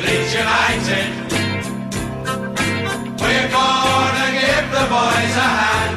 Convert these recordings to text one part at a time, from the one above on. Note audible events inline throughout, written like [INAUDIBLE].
Leeds United. We're gonna give the boys a hand.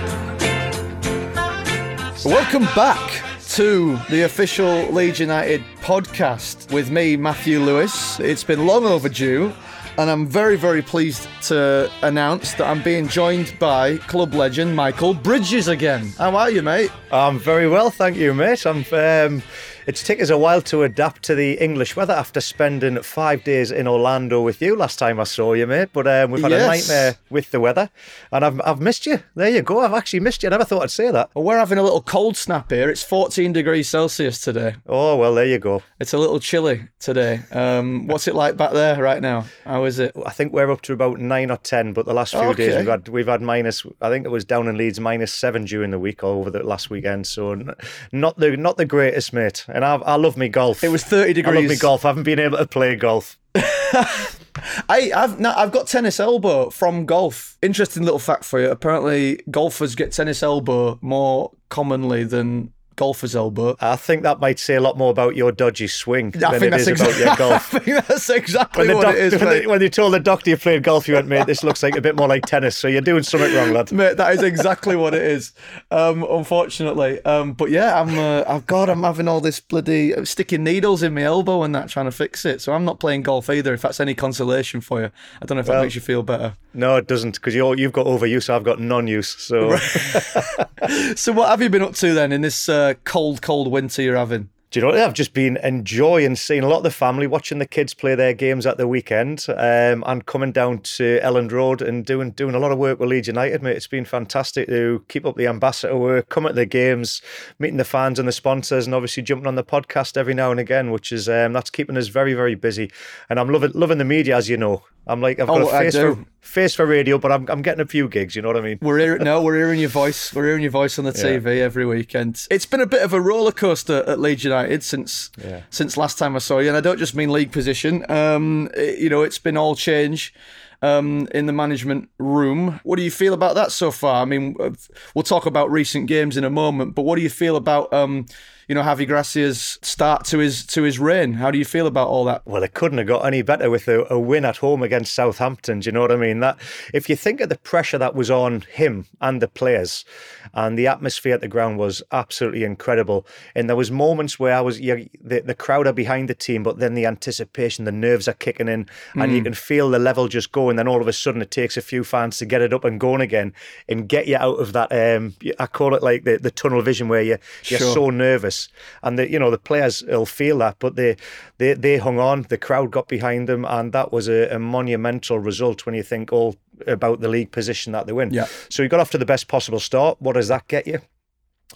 Welcome back to the official Leeds United podcast with me, Matthew Lewis. It's been long overdue, and I'm very, very pleased to announce that I'm being joined by club legend Michael Bridges again. How are you, mate? I'm very well, thank you, mate. I'm. Um, it's taken us a while to adapt to the English weather after spending five days in Orlando with you last time I saw you, mate. But um, we've had Yes. a nightmare with the weather, and I've, I've missed you. There you go. I've actually missed you. I never thought I'd say that. Well, we're having a little cold snap here. It's 14 degrees Celsius today. Oh well, there you go. It's a little chilly today. Um, what's it like back there right now? How is it? I think we're up to about nine or ten, but the last few days we've had we've had minus. I think it was down in Leeds minus seven during the week or over the last weekend. So not the not the greatest, mate. And I, I love me golf. It was 30 I love me golf. I haven't been able to play golf. [LAUGHS] I, I've no, I've got tennis elbow from golf. Interesting little fact for you. Apparently, golfers get tennis elbow more commonly than golfers' elbow. I think that might say a lot more about your dodgy swing I than it is it that's is exactly. about your [LAUGHS] golf. I think that's exactly When, what doc- it is, when, mate. they, when you told the doctor you played golf, you went, mate, this looks like a bit more like tennis. So you're doing something wrong, lad. Mate, that is exactly what it is. Um, unfortunately, um, but yeah, I'm. Uh, oh God, I'm having all this bloody uh, sticking needles in my elbow and that, trying to fix it. So I'm not playing golf either. If that's any consolation for you, I don't know if that makes you feel better. No, it doesn't, because you've got overuse, I've got non-use. So [LAUGHS] So what have you been up to then in this uh, cold, cold winter you're having? Do you know what? I've just been enjoying seeing a lot of the family, watching the kids play their games at the weekend, um, and coming down to Elland Road and doing doing a lot of work with Leeds United, mate. It's been fantastic to keep up the ambassador work, come at the games, meeting the fans and the sponsors, and obviously jumping on the podcast every now and again, which is um, that's keeping us very very busy. And I'm loving loving the media, as you know. I'm like I've got Oh, a face for face for radio, but I'm I'm getting a few gigs. You know what I mean? We're hearing no, we're hearing your voice. We're hearing your voice on the [LAUGHS] TV every weekend. It's been a bit of a roller coaster at Leeds United since Yeah. since last time I saw you, and I don't just mean league position. Um, it- you know, it's been all change. Um, in the management room, what do you feel about that so far? I mean, uh, we'll talk about recent games in a moment, but what do you feel about, um, you know, Javi Gracia's start to his to his reign? How do you feel about all that? Well, it couldn't have got any better with a, a win at home against Southampton. Do you know what I mean? That if you think of the pressure that was on him and the players, and the atmosphere at the ground was absolutely incredible. And there was moments where I was, you the the crowd are behind the team, but then the anticipation, the nerves are kicking in, and you can feel the level just going. And then all of a sudden, it takes a few fans to get it up and going again, and get you out of that. Um, I call it like the, the tunnel vision where you you're Sure. so nervous, and the you know the players will feel that, but they they they hung on. The crowd got behind them, and that was a, a monumental result when you think all about the league position that they win. Yeah. So you got off to the best possible start. What does that get you?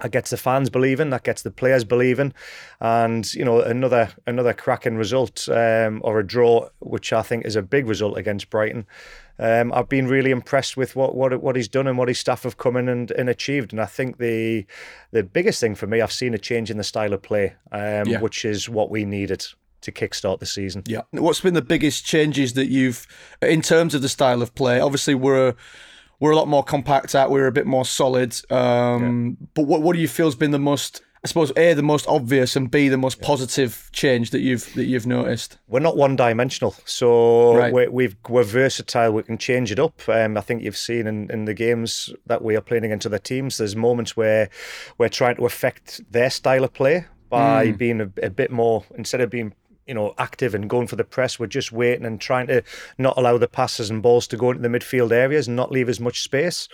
That gets the fans believing. That gets the players believing, and you know another another cracking result um, or a draw, which I think is a big result against Brighton. Um, I've been really impressed with what, what what he's done and what his staff have come in and, and achieved. And I think the the biggest thing for me, I've seen a change in the style of play, um, Yeah. which is what we needed to kickstart the season. Yeah. What's been the biggest changes that you've, in terms of the style of play? Obviously, we're we're a lot more compact at. We're a bit more solid. Um, But what what do you feel has been the most? I suppose a the most obvious and b the most positive change that you've that you've noticed. we're not one dimensional. So Right. we're, we've, we're versatile. We can change it up. Um, I think you've seen in, in the games that we are playing against other teams, there's moments where we're trying to affect their style of play by being a, a bit more, instead of being you know, active and going for the press. We're just waiting and trying to not allow the passes and balls to go into the midfield areas and not leave as much space.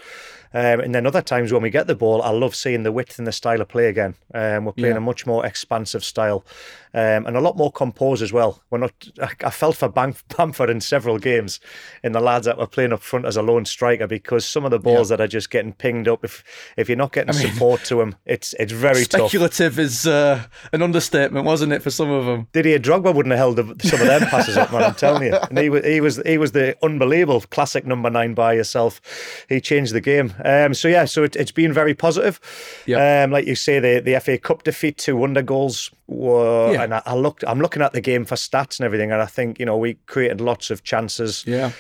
Um, and then other times when we get the ball, I love seeing the width and the style of play again. Um, we're playing Yeah. a much more expansive style um, and a lot more composed as well. We're not. I, I felt for Bam- [LAUGHS] Bamford in several games in the lads that were playing up front as a lone striker because some of the balls that are just getting pinged up. If if you're not getting support to him, it's it's very tough. Speculative is uh, an understatement, wasn't it, for some of them? Didier Drogba wouldn't have held the, some of them passes up, man. I'm telling you. And he was he was he was the unbelievable classic number nine by yourself. He changed the game. Um, so yeah, so it, it's been very positive. Yeah. Um, like you say, the the FA Cup defeat, two wonder goals. Were, Yeah. And I, I looked. I'm looking at the game for stats and everything, and I think you know we created lots of chances. Yeah.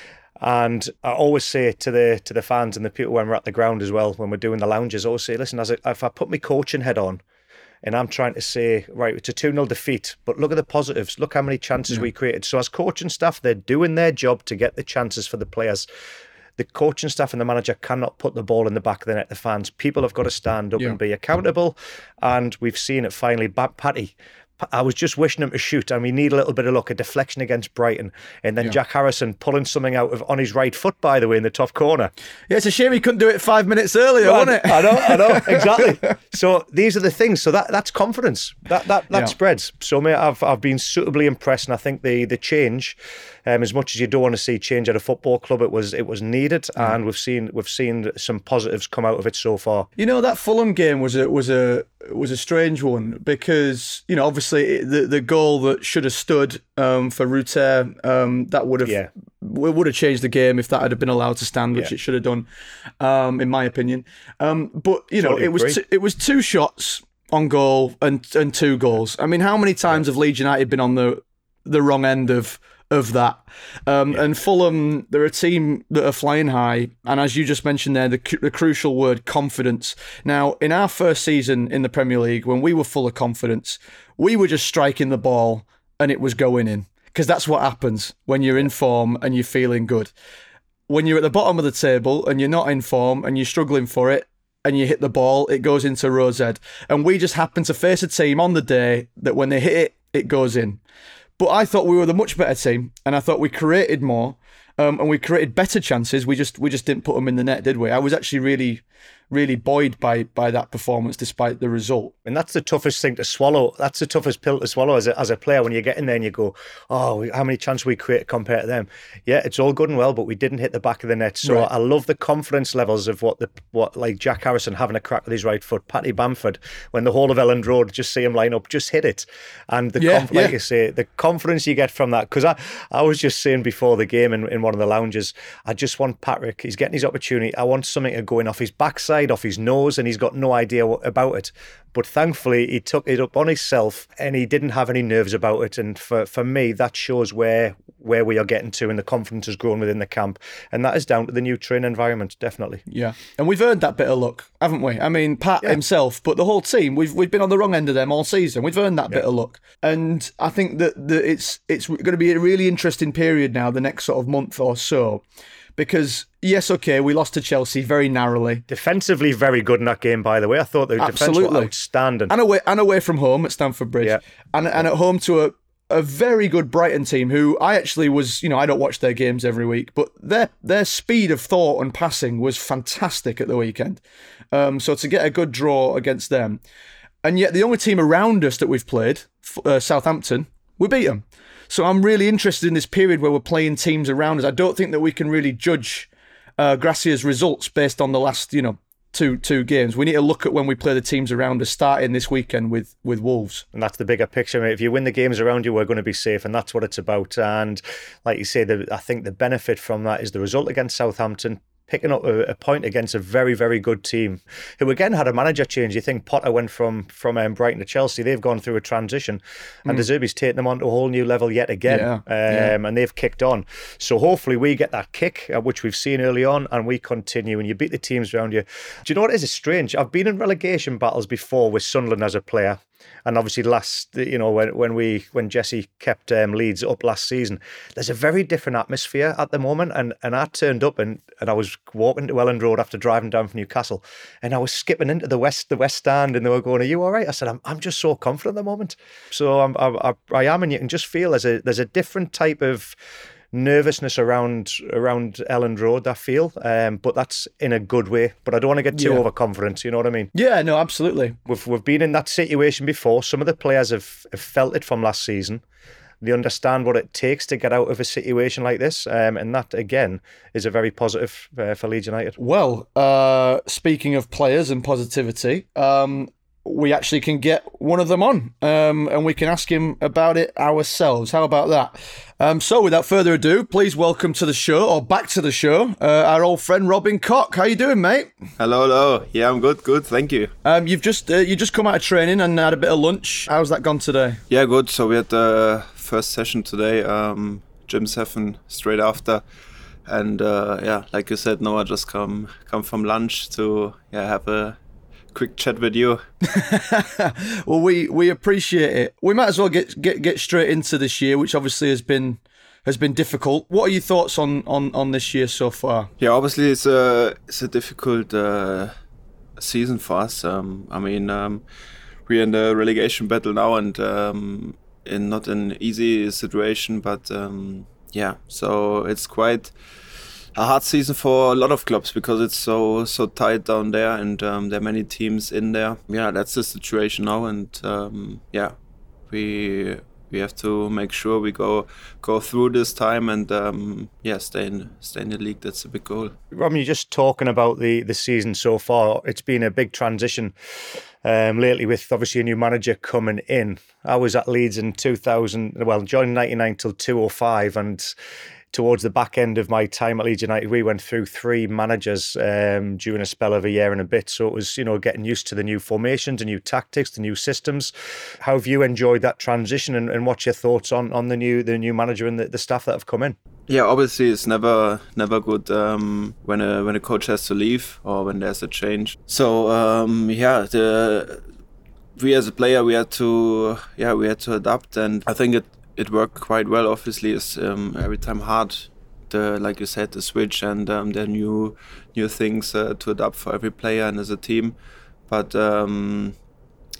And I always say to the to the fans and the people when we're at the ground as well, when we're doing the lounges, I always say, listen, as I, if I put my coaching head on, And I'm trying to say, right, it's a 2 0 defeat, but look at the positives. Look how many chances we created. So, as coaching staff, they're doing their job to get the chances for the players. The coaching staff and the manager cannot put the ball in the back of the net. The fans, people have got to stand up Yeah. and be accountable. And we've seen it finally. Ba- Patty, I was just wishing him to shoot, and we need a little bit of luck, a deflection against Brighton, and then Jack Harrison pulling something out of on his right foot, by the way, in the top corner. Yeah, it's a shame he couldn't do it five minutes earlier, wasn't it? I know, I know, [LAUGHS] exactly. So these are the things. So that that's confidence. That that that Yeah. spreads. So mate, I've I've been suitably impressed, and I think the the change, um, as much as you don't want to see change at a football club, it was it was needed, Mm. and we've seen we've seen some positives come out of it so far. You know that Fulham game was a was a was a strange one because you know obviously it, the the goal that should have stood um, for Rutter um, that would have Yeah. would have changed the game if that had been allowed to stand, which Yeah. it should have done, um, in my opinion. Um, but you know Totally it was t- it was two shots on goal and and two goals. I mean, how many times have Leeds United been on the the wrong end of of that? Um, And Fulham, they're a team that are flying high, and as you just mentioned there, the, cu- the crucial word confidence. Now, in our first season in the Premier League, when we were full of confidence, we were just striking the ball and it was going in because that's what happens when you're in form and you're feeling good. When you're at the bottom of the table and you're not in form and you're struggling for it, and you hit the ball, it goes into row Z. And we just happen to face a team on the day that when they hit it, it goes in. But I thought we were the much better team, and I thought we created more, um, and we created better chances. We just we just didn't put them in the net, did we? I was actually really, really buoyed by by that performance, despite the result. And that's the toughest thing to swallow. That's the toughest pill to swallow as a, as a player when you get in there and you go, oh, how many chances we create compared to them? Yeah, it's all good and well, but we didn't hit the back of the net. So Right. I love the confidence levels of what the what like Jack Harrison having a crack with his right foot, Patty Bamford, when the whole of Elland Road just see him line up, just hit it, and the Yeah, conf- like yeah. you say, the confidence you get from that. Because I I was just saying before the game in, one of the lounges, I just want Patrick. He's getting his opportunity. I want something to go in off his backside, off his nose, and he's got no idea about it. But thankfully, he took it up on himself, and he didn't have any nerves about it. And for, for me, that shows where where we are getting to, and the confidence has grown within the camp, and that is down to the new training environment, definitely. Yeah, and we've earned that bit of luck, haven't we? I mean, Pat himself, but the whole team. We've we've been on the wrong end of them all season. We've earned that bit of luck, and I think that, that it's it's going to be a really interesting period now, the next sort of month or so, because yes, okay, we lost to Chelsea very narrowly, Defensively, very good in that game, by the way. I thought the were Absolutely. outstanding. and away and away from home at Stamford Bridge, Yeah. and and at home to a. A very good Brighton team, who I actually was, you know, I don't watch their games every week, but their their speed of thought and passing was fantastic at the weekend. Um, so to get a good draw against them, and yet the only team around us that we've played, uh, Southampton, we beat them. So I'm really interested in this period where we're playing teams around us. I don't think that we can really judge uh, Gracia's results based on the last, you know, two two games. We need to look at when we play the teams around us, starting this weekend with with Wolves. And that's the bigger picture. If you win the games around you, we're going to be safe, and that's what it's about. And like you say, the, I think the benefit from that is the result against Southampton. Picking up a, a point against a very, very good team, who again had a manager change. You think Potter went from from um, Brighton to Chelsea. They've gone through a transition, and De Zerbi's taken them on to a whole new level yet again. Yeah, um, yeah. and they've kicked on. So hopefully we get that kick, uh, which we've seen early on, and we continue. And you beat the teams around you. Do you know what is? It's strange. I've been in relegation battles before with Sunderland as a player, and obviously last, you know, when when we when Jesse kept um, Leeds up last season, there's a very different atmosphere at the moment. And and I turned up and and I was walking to Elland Road after driving down from Newcastle, and I was skipping into the west the west stand, and they were going, "Are you all right?" I said, "I'm I'm just so confident at the moment." So I'm I, I, I am, and you can just feel there's a there's a different type of nervousness around around Elland Road. I feel, um, but that's in a good way. But I don't want to get too Yeah. overconfident. You know what I mean? Yeah, no, absolutely. We've we've been in that situation before. Some of the players have, have felt it from last season. They understand what it takes to get out of a situation like this, um, and that again is a very positive uh, for Leeds United. Well, uh, speaking of players and positivity, um, we actually can get one of them on um, and we can ask him about it ourselves. How about that? Um, so, without further ado, please welcome to the show or back to the show uh, our old friend Robin Koch. How you doing, mate? Hello, hello. Yeah, I'm good, good. Thank you. Um, you've just uh, you just come out of training and had a bit of lunch. How's that gone today? Yeah, good. So we had the first session today. Um, Jim Seven straight after, and uh, yeah, like you said, no, I just come come from lunch to yeah have a quick chat with you. [LAUGHS] well, we we appreciate it. We might as well get get get straight into this year, which obviously has been has been difficult. What are your thoughts on on on this year so far? Yeah, obviously it's a it's a difficult uh, season for us. Um, I mean, um, we're in the relegation battle now, and um, in not an easy situation, but um, yeah, so it's quite a hard season for a lot of clubs because it's so so tight down there, and um, there are many teams in there. Yeah, that's the situation now, and um, yeah, we we have to make sure we go go through this time and um, yeah, stay in stay in the league. That's a big goal. Robin, you're just talking about the the season so far. It's been a big transition um, lately with obviously a new manager coming in. I was at Leeds in 2000, well, joined 99 till 205, and towards the back end of my time at Leeds United, we went through three managers um, during a spell of a year and a bit. So it was, you know, getting used to the new formations, the new tactics, the new systems. How have you enjoyed that transition, and, and what's your thoughts on, on the new the new manager and the, the staff that have come in? Yeah, obviously it's never never good um, when a when a coach has to leave or when there's a change. So um, yeah, the we as a player we had to yeah we had to adapt, and I think it it worked quite well. Obviously, it's um, every time hard. The, like you said, the switch and um, the new new things uh, to adapt for every player and as a team. But um,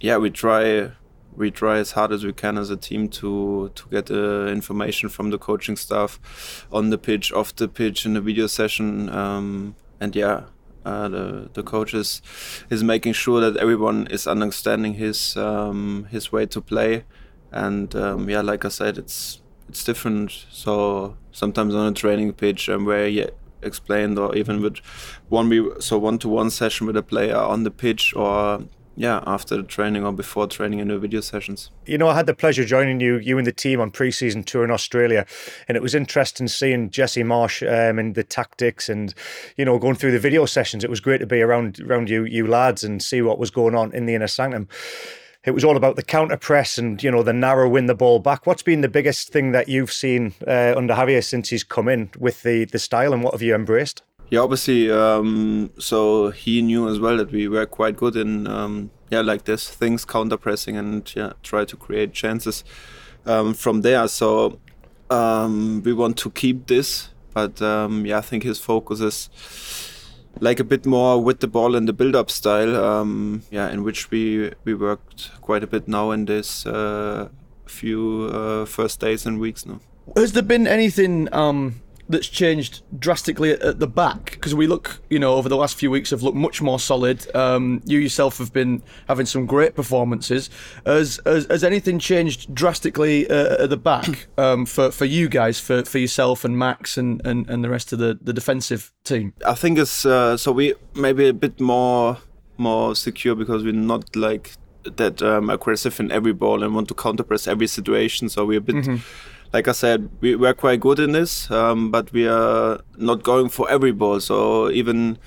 yeah, we try we try as hard as we can as a team to to get uh, information from the coaching staff on the pitch, off the pitch, in the video session, um, and yeah. Uh, the the coach is, is making sure that everyone is understanding his um, his way to play, and um, yeah, like I said, it's it's different. So sometimes on a training pitch, um, where he explained, or even with one we so one to one session with a player on the pitch, or yeah, after the training or before training in the video sessions. You know, I had the pleasure joining you, you and the team on pre-season tour in Australia, and it was interesting seeing Jesse Marsch um, and the tactics, and you know, going through the video sessions. It was great to be around around you, you lads, and see what was going on in the inner sanctum. It was all about the counter press and you know the narrow win the ball back. What's been the biggest thing that you've seen uh, under Javier since he's come in with the the style, and what have you embraced? Yeah, obviously. Um, so he knew as well that we were quite good in um, yeah like this things counter pressing and yeah try to create chances um, from there. So um, we want to keep this, but um, yeah, I think his focus is like a bit more with the ball and the build-up style. Um, yeah, in which we we worked quite a bit now in this uh, few uh, first days and weeks now. Has there been anything um, that's changed drastically at, at the back? Because we look, you know, over the last few weeks have looked much more solid. Um, you yourself have been having some great performances. Has has, has anything changed drastically uh, at the back [CLEARS THROAT] um, for for you guys, for, for yourself and Max and, and, and the rest of the, the defensive team? I think it's uh, so we maybe a bit more more secure because we're not like that um, aggressive in every ball and want to counter press every situation. So we're a bit. Mm-hmm. Like I said, we, we're quite good in this, um, but we are not going for every ball. So even,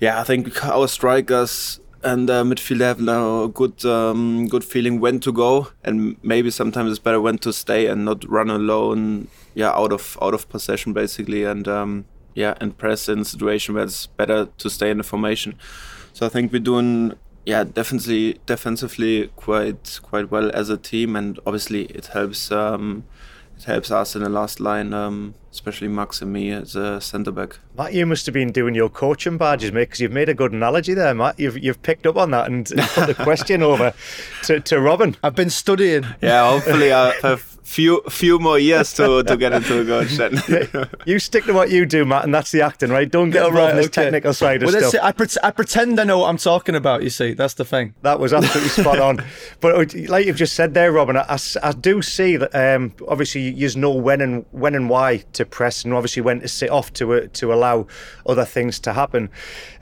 yeah, I think our strikers and uh, midfield have now a good um, good feeling when to go, and maybe sometimes it's better when to stay and not run alone. Yeah, out of out of possession basically, and um, yeah, and press in situation where it's better to stay in the formation. So I think we're doing yeah definitely defensively quite quite well as a team, and obviously it helps. Um, helps us in the last line, um, especially Max and me as a centre back. Matt, you must have been doing your coaching badges, mate, because you've made a good analogy there, Matt. You've you've picked up on that and [LAUGHS] put the question over to, to Robin. I've been studying. Yeah, hopefully I have few few more years to, to get into a coach then. [LAUGHS] you stick to what you do, Matt, and that's the acting, right? Don't get involved in this okay. technical side of Well, that's stuff. it. I, pret- I pretend I know what I'm talking about. You see, that's the thing. That was absolutely [LAUGHS] spot on. But uh, like you've just said there, Robin, I, I- I do see that um, obviously you know when and when and why to press, and obviously when to sit off to uh, to allow other things to happen.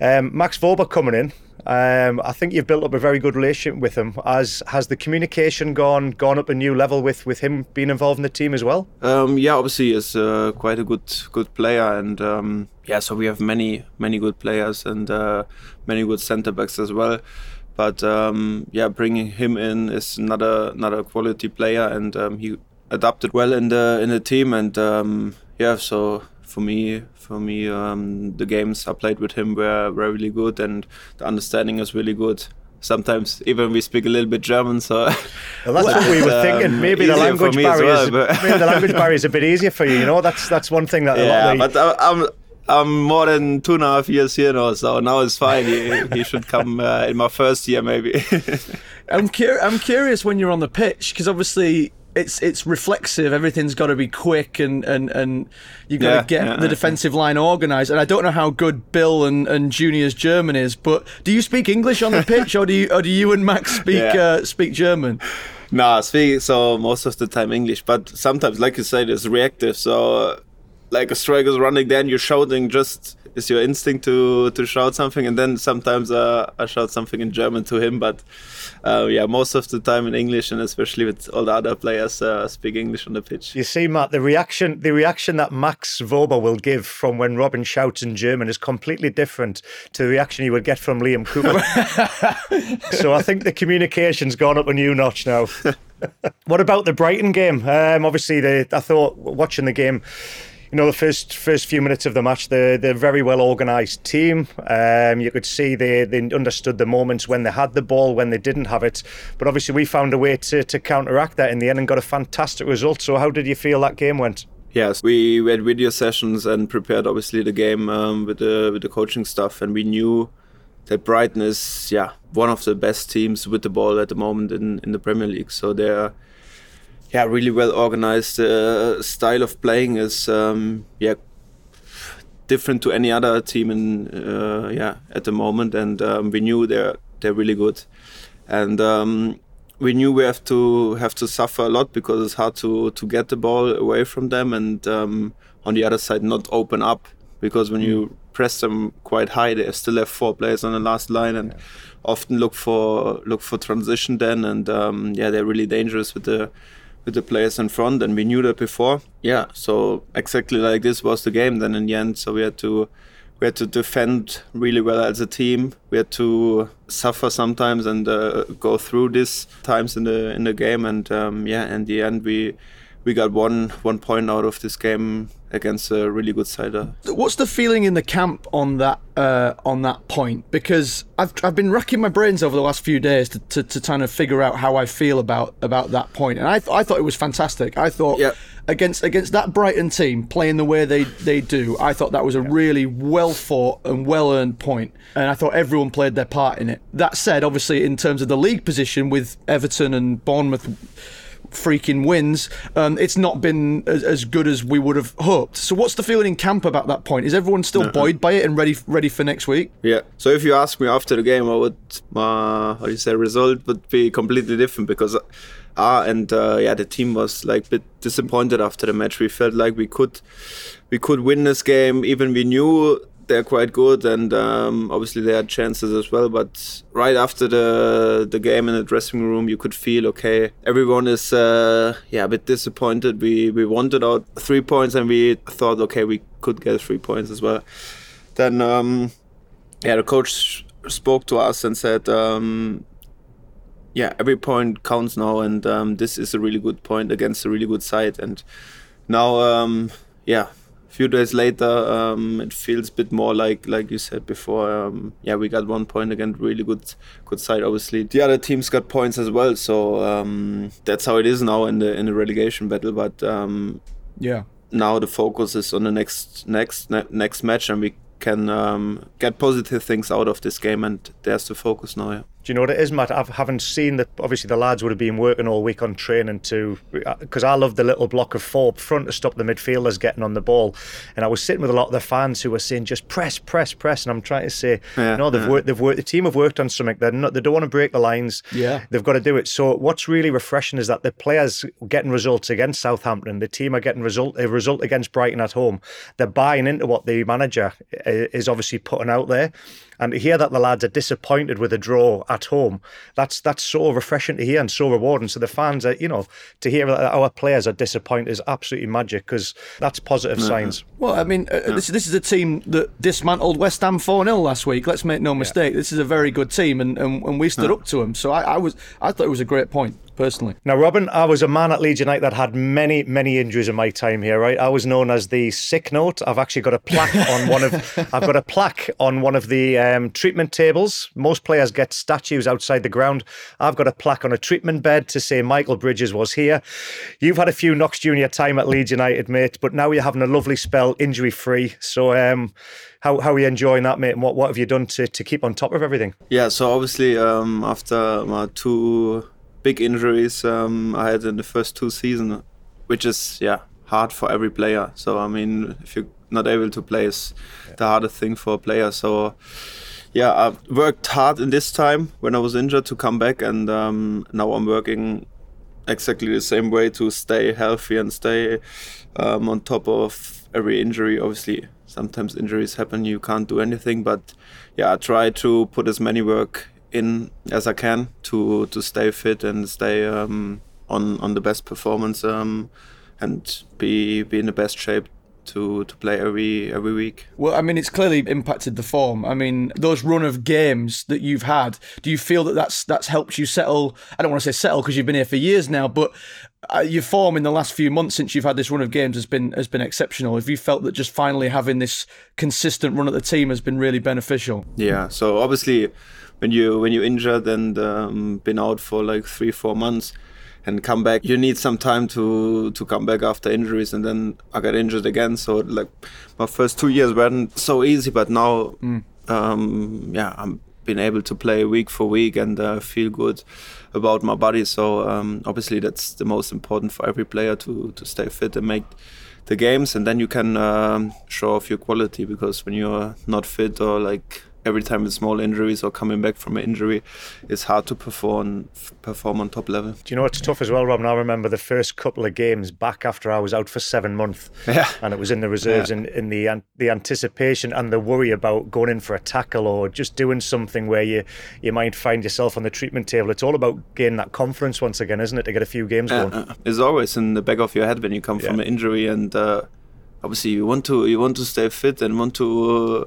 Um, Max Wöber coming in. Um, I think you've built up a very good relationship with him. As has the communication gone gone up a new level with, with him being involved in the team as well? Um, yeah, obviously he's uh, quite a good good player, and um, yeah, so we have many many good players and uh, many good centre backs as well. But um, yeah, bringing him in is another another quality player, and um, he adapted well in the in the team, and um, yeah, so for me, for me, um, the games I played with him were, were really good, and the understanding is really good. Sometimes even we speak a little bit German, so Well, that's [LAUGHS] what we were um, thinking. Maybe the language me barrier, well, is, maybe the [LAUGHS] language barrier is a bit easier for you. You know, that's that's one thing that a lot of the, But I, I'm I'm more than two and a half years here now, so now it's fine. He, he should come uh, in my first year maybe. [LAUGHS] I'm cur- I'm curious when you're on the pitch because obviously it's it's reflexive. Everything's got to be quick and and and you got to Yeah, get yeah, the yeah. defensive line organised. And I don't know how good Bill and and Junior's German is, but do you speak English on the pitch, or do you or do you and Max [LAUGHS] speak uh, speak German? Nah, I speak so most of the time English, but sometimes, like you said, it's reactive. So, uh, like a striker's running, then you're shouting. Just is your instinct to to shout something, and then sometimes uh, I shout something in German to him. But uh, yeah, most of the time in English, and especially with all the other players, uh, speak English on the pitch. You see, Matt, the reaction the reaction that Max Wöber will give from when Robin shouts in German is completely different to the reaction he would get from Liam Cooper. [LAUGHS] so I think the communication's gone up a new notch now. [LAUGHS] what about the Brighton game? Um, obviously, the, I thought watching the game. You know, the first first few minutes of the match, they're, they're a very well organised team. Um, you could see they, they understood the moments when they had the ball, when they didn't have it. But obviously, we found a way to, to counteract that in the end and got a fantastic result. So, how did you feel that game went? Yes, we, had video sessions and prepared obviously the game um, with the with the coaching stuff, and we knew that Brighton is yeah one of the best teams with the ball at the moment in, in the Premier League. So they're yeah really well organized. Uh, style of playing is um, yeah different to any other team in uh, yeah at the moment, and um, we knew they're they're really good, and. Um, we knew we have to have to suffer a lot because it's hard to to get the ball away from them and um, on the other side not open up because when you press them quite high they still have four players on the last line and often look for look for transition then and um, yeah they're really dangerous with the with the players in front and we knew that before yeah so exactly like this was the game then in the end so we had to we had to defend really well as a team. We had to suffer sometimes and uh, go through these times in the in the game. And um, yeah, in the end, we we got one one point out of this game against a really good side. What's the feeling in the camp on that uh, on that point? Because I've, I've been racking my brains over the last few days to, to, to kind of figure out how I feel about about that point. and I th- I thought it was fantastic. I thought Yeah. against against that Brighton team playing the way they, they do, I thought that was a really well fought and well earned point, and I thought everyone played their part in it. That said, obviously in terms of the league position with Everton and Bournemouth freaking wins, um, it's not been as, as good as we would have hoped. So, what's the feeling in camp about that point? Is everyone still buoyed by it and ready ready for next week? Yeah. So if you ask me after the game, I would uh, how do you say result would be completely different because ah and uh, yeah the team was like a bit disappointed after the match. We felt like we could we could win this game. Even we knew they're quite good and um, obviously they had chances as well. But right after the the game in the dressing room, you could feel okay. Everyone is uh, yeah a bit disappointed. We we wanted out three points and we thought okay we could get three points as well. Then. Um, yeah, the coach spoke to us and said, um, yeah, every point counts now, and um, this is a really good point against a really good side. And now, um, yeah, few days later, um, it feels a bit more like, like you said before. Um, yeah, we got one point again, really good, good side. Obviously, the other teams got points as well, so um, that's how it is now in the in the relegation battle. But um, Yeah. now the focus is on the next next ne- next match and we can um, get positive things out of this game and there's the focus now yeah Do you know what it is, Matt? I haven't seen that. Obviously, the lads would have been working all week on training to, uh, because I love the little block of four up front to stop the midfielders getting on the ball. And I was sitting with a lot of the fans who were saying, "Just press, press, press." And I'm trying to say, Yeah, no, they've yeah. worked. They've worked. The team have worked on something. They're not. They don't want to break the lines. Yeah. they've got to do it. So what's really refreshing is that the players getting results against Southampton. The team are getting result a result against Brighton at home. They're buying into what the manager uh, is obviously putting out there. And to hear that the lads are disappointed with a draw at home, that's that's so refreshing to hear and so rewarding. So the fans are, you know, to hear that our players are disappointed is absolutely magic because that's positive signs. Well, I mean, uh, this this is a team that dismantled West Ham 4 0 last week. Let's make no mistake. This is a very good team, and, and, and we stood up to them. So I, I was I thought it was a great point personally. Now, Robin, I was a man at Leeds United that had many, many injuries in my time here. Right, I was known as the sick note. I've actually got a plaque [LAUGHS] on one of. I've got a plaque on one of the um, treatment tables. Most players get statues outside the ground. I've got a plaque on a treatment bed to say Michael Bridges was here. You've had a few knocks during your time at Leeds United, mate, but now you're having a lovely spell, injury free. So, um, how how are you enjoying that, mate? And what, what have you done to, to keep on top of everything? Yeah, so obviously um, after my two big injuries um, I had in the first two seasons, which is yeah hard for every player. So I mean, if you're not able to play, is the hardest thing for a player. So yeah, I worked hard in this time when I was injured to come back, and um, now I'm working exactly the same way to stay healthy and stay um, on top of every injury. Obviously, sometimes injuries happen, you can't do anything, but yeah, I try to put as many work in as I can to to stay fit and stay um, on on the best performance um, and be be in the best shape to to play every every week. Well, I mean, it's clearly impacted the form. I mean, those run of games that you've had. Do you feel that that's that's helped you settle? I don't want to say settle because you've been here for years now, but uh, your form in the last few months since you've had this run of games has been has been exceptional. Have you felt that just finally having this consistent run at the team has been really beneficial? Yeah. So obviously, when you when you injured and um, been out for like three four months and come back you need some time to to come back after injuries and then i got injured again. So like my first two years weren't so easy but now mm. um, yeah i'm been able to play week for week and uh, feel good about my body. So um, obviously that's the most important for every player to to stay fit and make the games. And then you can um, show off your quality because when you're not fit or like every time with small injuries or coming back from an injury, it's hard to perform perform on top level. Do you know what's tough as well, Robin? I remember the first couple of games back after I was out for seven months, yeah. and it was in the reserves, yeah. and in the the anticipation and the worry about going in for a tackle or just doing something where you you might find yourself on the treatment table. It's all about gaining that confidence once again, isn't it, to get a few games going? Uh, it's always in the back of your head when you come yeah. from an injury and. Uh, obviously, you want to you want to stay fit and want to uh,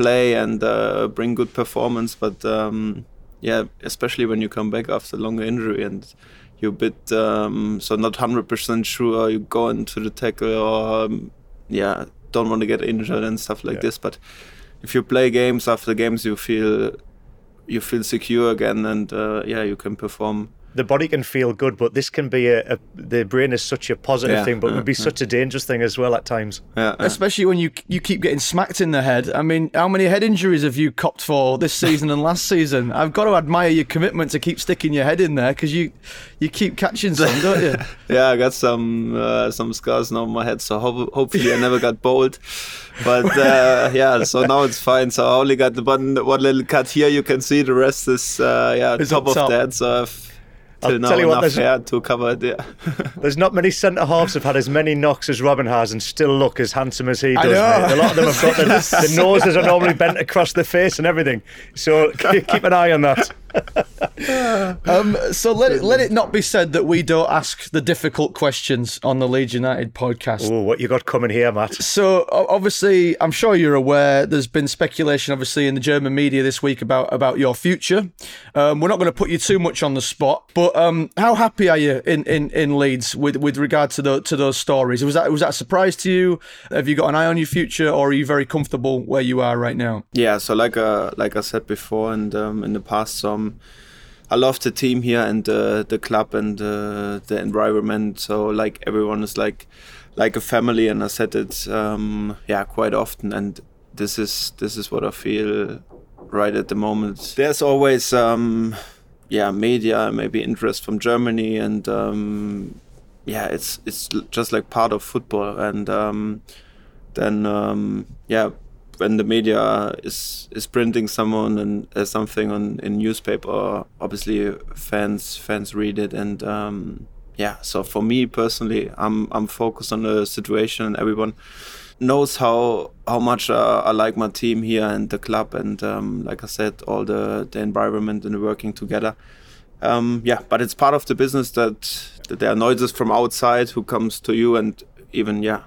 play and uh, bring good performance. But um, yeah, especially when you come back after a longer injury and you're a bit um, so not hundred percent sure you go into the tackle or um, yeah don't want to get injured and stuff like yeah. this. But if you play games after games, you feel you feel secure again and uh, yeah you can perform the body can feel good, but this can be a, a the brain is such a positive yeah, thing, but yeah, would be yeah. such a dangerous thing as well at times. Yeah, especially when you you keep getting smacked in the head. I mean, how many head injuries have you copped for this season and last season? I've got to admire your commitment to keep sticking your head in there because you you keep catching some, don't you? [LAUGHS] yeah, I got some uh, some scars now on my head, so ho- hopefully I never got bowled. But uh, yeah, so now it's fine. So I only got the one one little cut here. You can see the rest is uh, yeah it's top of that. So. I've, I'll tell you what, there's, to cover it. Yeah. [LAUGHS] there's not many centre halves have had as many knocks as Robin has and still look as handsome as he does. A lot of them have got the, [LAUGHS] the noses are normally bent across the face and everything. So [LAUGHS] keep an eye on that. [LAUGHS] um, so let it, let it not be said that we don't ask the difficult questions on the Leeds United podcast. Oh, what you got coming here, Matt? So obviously, I'm sure you're aware. There's been speculation, obviously, in the German media this week about about your future. Um, we're not going to put you too much on the spot, but um, how happy are you in, in, in Leeds with, with regard to the to those stories? Was that was that a surprise to you? Have you got an eye on your future, or are you very comfortable where you are right now? Yeah. So like uh, like I said before, and um, in the past, some um, I love the team here and uh, the club and uh, the environment. So like everyone is like like a family, and I said it um, yeah quite often. And this is this is what I feel right at the moment. There's always um, yeah media, maybe interest from Germany, and um, yeah, it's it's just like part of football. And um, then um, yeah when the media is is printing someone and uh, something on in newspaper, obviously fans fans read it and um, yeah. So for me personally, I'm I'm focused on the situation and everyone knows how how much uh, I like my team here and the club and um, like I said, all the the environment and working together. Um, yeah, but it's part of the business that, that there are noises from outside who comes to you and even yeah,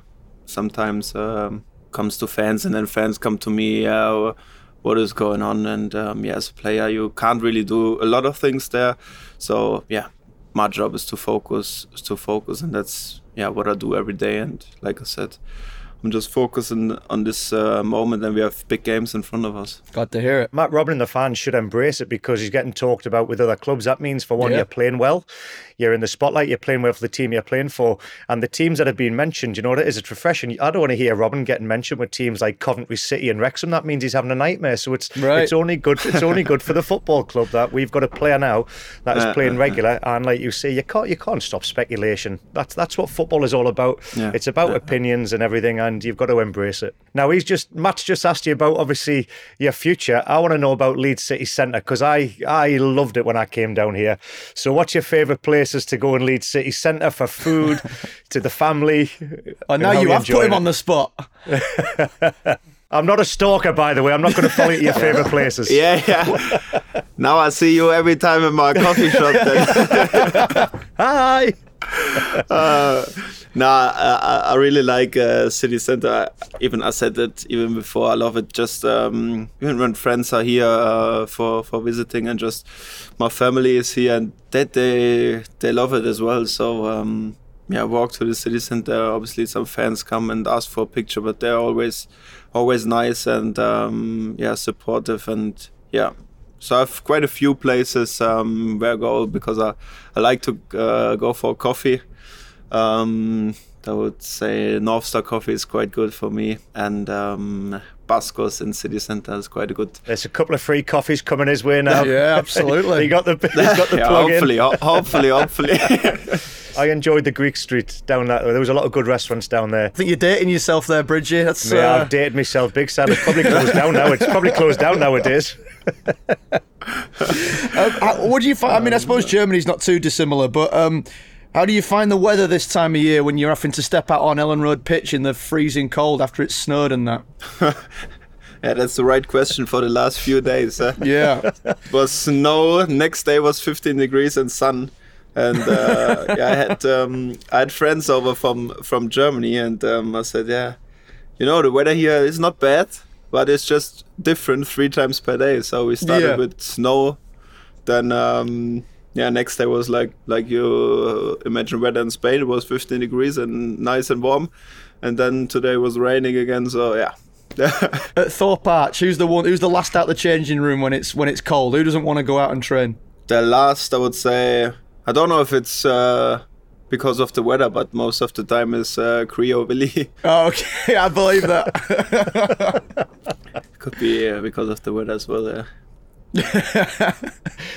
sometimes um, comes to fans, and then fans come to me. Uh, what is going on? And um, yeah, as a player, you can't really do a lot of things there. So yeah, my job is to focus, is to focus, and that's yeah what I do every day. And like I said, I'm just focusing on this uh, moment, and we have big games in front of us. Glad to hear it. Matt Robin and the fans should embrace it because he's getting talked about with other clubs. That means, for one, Yeah. you're playing well, you're in the spotlight, you're playing well for the team you're playing for, and the teams that have been mentioned. You know what it is? It's refreshing. I don't want to hear Robin getting mentioned with teams like Coventry City and Wrexham. That means he's having a nightmare. So it's Right. it's only good. It's only good for the football club that we've got a player now that is Uh, playing uh, regular. And like you say, you can't you can't stop speculation. That's that's what football is all about. Yeah. It's about Yeah. opinions and everything, and you've got to embrace it. Now he's just Matt's just asked you about obviously your future. I want to know about Leeds City Centre because I I loved it when I came down here. So what's your favourite places to go in Leeds City Centre for food, [LAUGHS] to the family? Oh, and now you have put him it? on the spot. [LAUGHS] I'm not a stalker, by the way. I'm not going to follow you to your favourite places. [LAUGHS] Yeah, yeah. now I see you every time in my coffee shop. Then. Hi. [LAUGHS] uh, nah, I, I really like uh, city center. Even I said it even before. I love it. Just um, even when friends are here uh, for for visiting, and just my family is here, and that they they love it as well. So um, yeah, walk to the city center. Obviously, some fans come and ask for a picture, but they're always always nice and um, yeah, supportive and yeah. So I have quite a few places um, where I go because I, I like to uh, go for coffee. Um, I would say North Star Coffee is quite good for me, and um, Bascos in City Centre is quite a good. There's a couple of free coffees coming his way now. Yeah, absolutely. [LAUGHS] he got the [LAUGHS] he's got the yeah, plug hopefully, in. ho- hopefully, hopefully. [LAUGHS] I enjoyed the Greek Street down that. There was a lot of good restaurants down there. I think you're dating yourself there, Bridgie. That's Yeah, uh, I've dated myself big time. It's probably closed down now. It's probably closed down nowadays. [LAUGHS] How- what do you find? I mean, I suppose Germany's not too dissimilar, but um, how do you find the weather this time of year when you're having to step out on Elland Road pitch in the freezing cold after it's snowed and that? [LAUGHS] yeah, that's the right question for the last few days. Huh? Yeah, [LAUGHS] was snow. Next day was 15 degrees and sun. And uh, yeah, I had um, I had friends over from from Germany, and um, I said, yeah, you know, the weather here is not bad, but it's just different three times per day. So we started Yeah. with snow, then um, yeah, next day was like like you imagine weather in Spain. It was 15 degrees and nice and warm, and then today was raining again. So yeah. [LAUGHS] at Thorpe Arch, who's the one? Who's the last out the changing room when it's when it's cold? Who doesn't want to go out and train? the last I would say I don't know if it's uh, because of the weather, but most of the time is uh, Creo Willy. [LAUGHS] Oh, okay, [LAUGHS] I believe that. [LAUGHS] Could be uh, because of the weather as well. Yeah.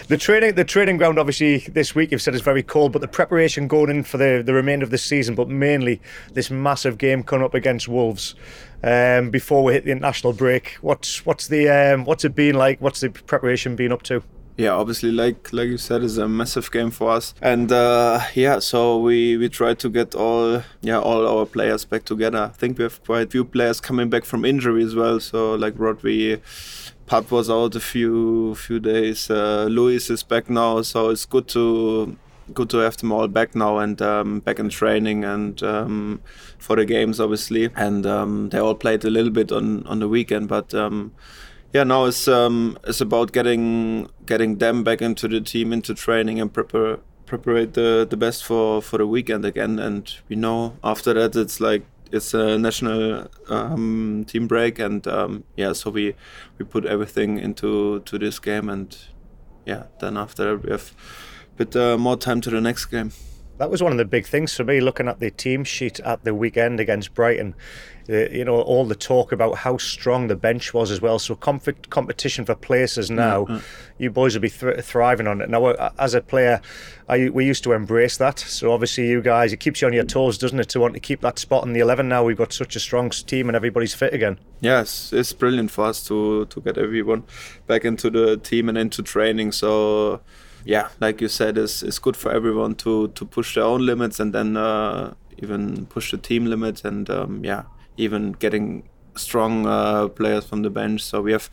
The training, the training ground, obviously this week you've said is very cold, but the preparation going in for the, the remainder of the season, but mainly this massive game coming up against Wolves um, before we hit the international break. What's what's the um, what's it been like? What's the preparation been up to? Yeah, obviously, like like you said, is a massive game for us, and uh, yeah, so we we try to get all yeah all our players back together. I think we have quite a few players coming back from injury as well. So like Rodri, Pat was out a few few days. Uh, Luis is back now, so it's good to good to have them all back now and um, back in training and um, for the games obviously. And um, they all played a little bit on on the weekend, but. Yeah, now it's um it's about getting getting them back into the team, into training, and prepare prepare the the best for for the weekend again. And we know after that it's like it's a national um, team break, and um, yeah, so we we put everything into to this game, and yeah, then after that we have a bit uh, more time to the next game. That was one of the big things for me looking at the team sheet at the weekend against Brighton. Uh, you know, all the talk about how strong the bench was as well. So competition for places now, you boys will be thr- thriving on it. Now, uh, as a player, I, we used to embrace that. So obviously, you guys, it keeps you on your toes, doesn't it, to want to keep that spot in the 11 now we've got such a strong team and everybody's fit again. Yes, it's brilliant for us to to get everyone back into the team and into training. So yeah, like you said, it's it's good for everyone to to push their own limits and then uh, even push the team limits and um, yeah, even getting strong uh, players from the bench. So we have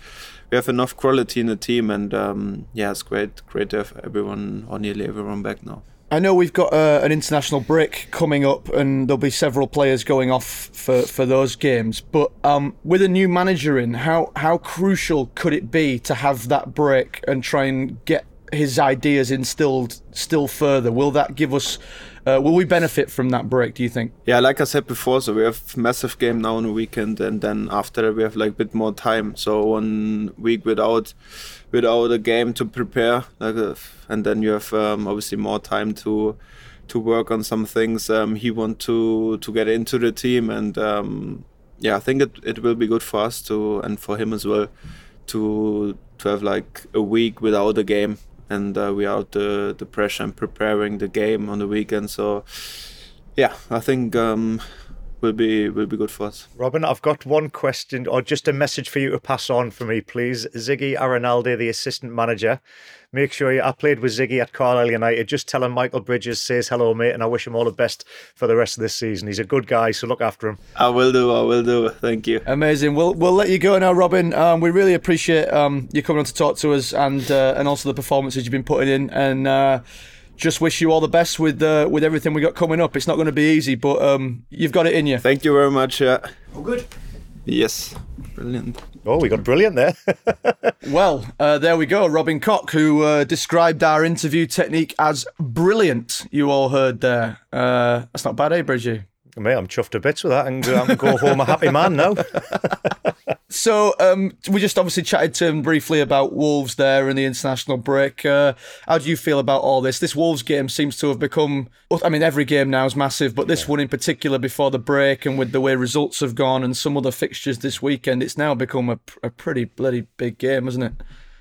we have enough quality in the team, and um, yeah, it's great great to have everyone or nearly everyone back now. I know we've got uh, an international break coming up, and there'll be several players going off for, for those games. But um, with a new manager in, how how crucial could it be to have that break and try and get his ideas instilled still further? Will that give us? Uh, will we benefit from that break? Do you think? Yeah, like I said before, so we have massive game now on the weekend, and then after we have like a bit more time. So one week without without a game to prepare, like, uh, and then you have um, obviously more time to to work on some things um, he want to to get into the team, and um, yeah, I think it, it will be good for us to and for him as well to to have like a week without a game and uh, we out the the pressure and preparing the game on the weekend. So yeah, I think um, will be will be good for us. Robin, I've got one question or just a message for you to pass on for me, please. Ziggy Aranalde, the assistant manager. Make sure you, I played with Ziggy at Carlisle United. Just tell him Michael Bridges says hello, mate, and I wish him all the best for the rest of this season. He's a good guy, so look after him. I will do. I will do. Thank you. Amazing. We'll we'll let you go now, Robin. Um, we really appreciate um, you coming on to talk to us and uh, and also the performances you've been putting in and. Uh, just wish you all the best with uh, with everything we got coming up. It's not going to be easy, but um, you've got it in you. Thank you very much. Yeah. All good. Yes. Brilliant. Oh, we got brilliant there. [LAUGHS] well, uh, there we go. Robin Koch, who uh, described our interview technique as brilliant. You all heard there. Uh, that's not bad, eh, Bridgie? Mate, I'm chuffed to bits with that and go, go home a happy man now. [LAUGHS] so um, we just obviously chatted to him briefly about Wolves there and the international break. Uh, how do you feel about all this? This Wolves game seems to have become. I mean, every game now is massive, but this yeah. one in particular before the break and with the way results have gone and some other fixtures this weekend, it's now become a, a pretty bloody big game, hasn't it?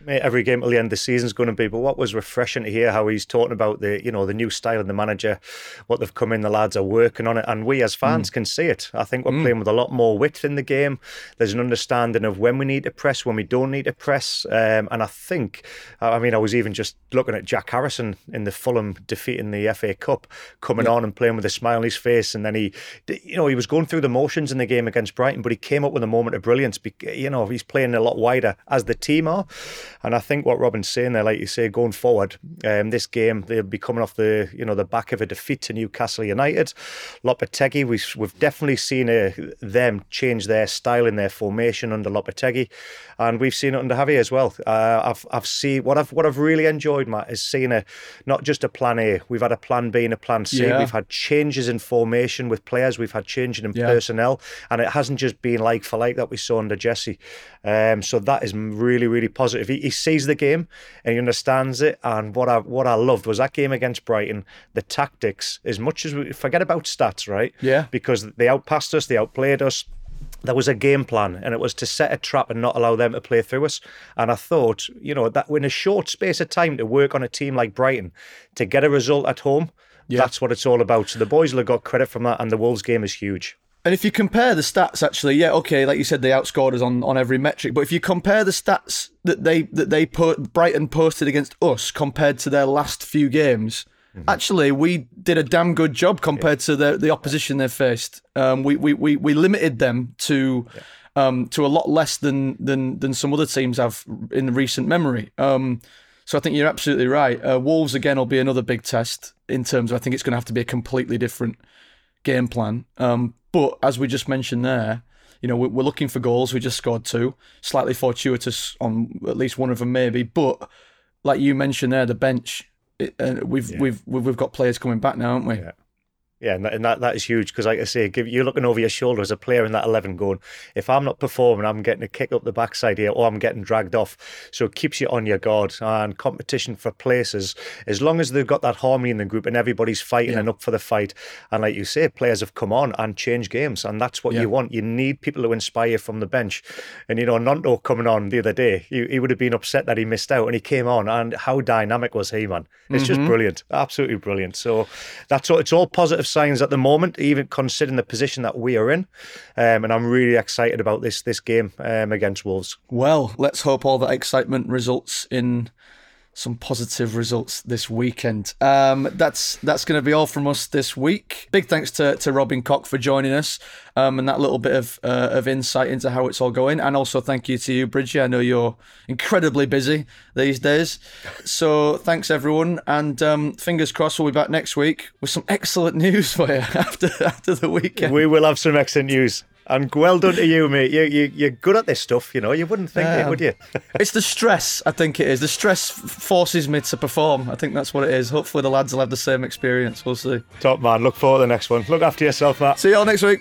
Every game till the end of the season is going to be. But what was refreshing to hear how he's talking about the you know the new style and the manager, what they've come in, the lads are working on it, and we as fans mm. can see it. I think we're mm. playing with a lot more width in the game. There's an understanding of when we need to press, when we don't need to press, um, and I think, I mean, I was even just looking at Jack Harrison in the Fulham defeat in the FA Cup, coming yeah. on and playing with a smile on his face, and then he, you know, he was going through the motions in the game against Brighton, but he came up with a moment of brilliance. You know, he's playing a lot wider as the team are. And I think what Robin's saying there, like you say, going forward, um, this game they'll be coming off the you know the back of a defeat to Newcastle United. Lopetegui, we've we've definitely seen a, uh, them change their style in their formation under Lopetegui, and we've seen it under Javier as well. Uh, I've I've seen what I've what I've really enjoyed, Matt, is seeing a not just a plan A. We've had a plan B and a plan C. Yeah. We've had changes in formation with players. We've had changes in yeah. personnel, and it hasn't just been like for like that we saw under Jesse. Um, so that is really really positive. He, he sees the game and he understands it. And what I what I loved was that game against Brighton. The tactics, as much as we forget about stats, right? Yeah. Because they outpassed us, they outplayed us there was a game plan and it was to set a trap and not allow them to play through us. And I thought, you know, that in a short space of time to work on a team like Brighton to get a result at home, yeah. that's what it's all about. So the boys will have got credit from that and the Wolves game is huge. And if you compare the stats, actually, yeah, okay, like you said, they outscored us on, on every metric. But if you compare the stats that they that they put Brighton posted against us compared to their last few games, mm-hmm. actually, we did a damn good job compared yeah. to the the opposition they faced. Um, we, we we we limited them to. Yeah. Um, to a lot less than than than some other teams have in recent memory. Um, so I think you're absolutely right. Uh, Wolves again will be another big test in terms of I think it's going to have to be a completely different game plan. Um, but as we just mentioned there, you know, we're looking for goals. We just scored two, slightly fortuitous on at least one of them, maybe. But like you mentioned there, the bench, it, uh, we've, yeah. we've we've got players coming back now, haven't we? Yeah. Yeah, and that, and that, that is huge because, like I say, give, you're looking over your shoulder as a player in that 11 going, if I'm not performing, I'm getting a kick up the backside here or I'm getting dragged off. So it keeps you on your guard. And competition for places, as long as they've got that harmony in the group and everybody's fighting yeah. and up for the fight. And like you say, players have come on and changed games. And that's what yeah. you want. You need people to inspire you from the bench. And, you know, Gnonto coming on the other day, he, he would have been upset that he missed out and he came on. And how dynamic was he, man? It's mm-hmm. just brilliant. Absolutely brilliant. So that's all, it's all positive signs at the moment, even considering the position that we are in. Um, and I'm really excited about this this game um, against Wolves. Well, let's hope all that excitement results in some positive results this weekend. Um, that's that's going to be all from us this week. Big thanks to, to Robin Koch for joining us um, and that little bit of uh, of insight into how it's all going. And also thank you to you, Bridgie. I know you're incredibly busy these days. So thanks everyone, and um, fingers crossed we'll be back next week with some excellent [LAUGHS] news for you after after the weekend. We will have some excellent news. And well done to you, mate. You, you, you're good at this stuff, you know. You wouldn't think Yeah. it, would you? [LAUGHS] It's the stress, I think it is. The stress forces me to perform. I think that's what it is. Hopefully, the lads will have the same experience. We'll see. Top man. Look forward to the next one. Look after yourself, Matt. See you all next week.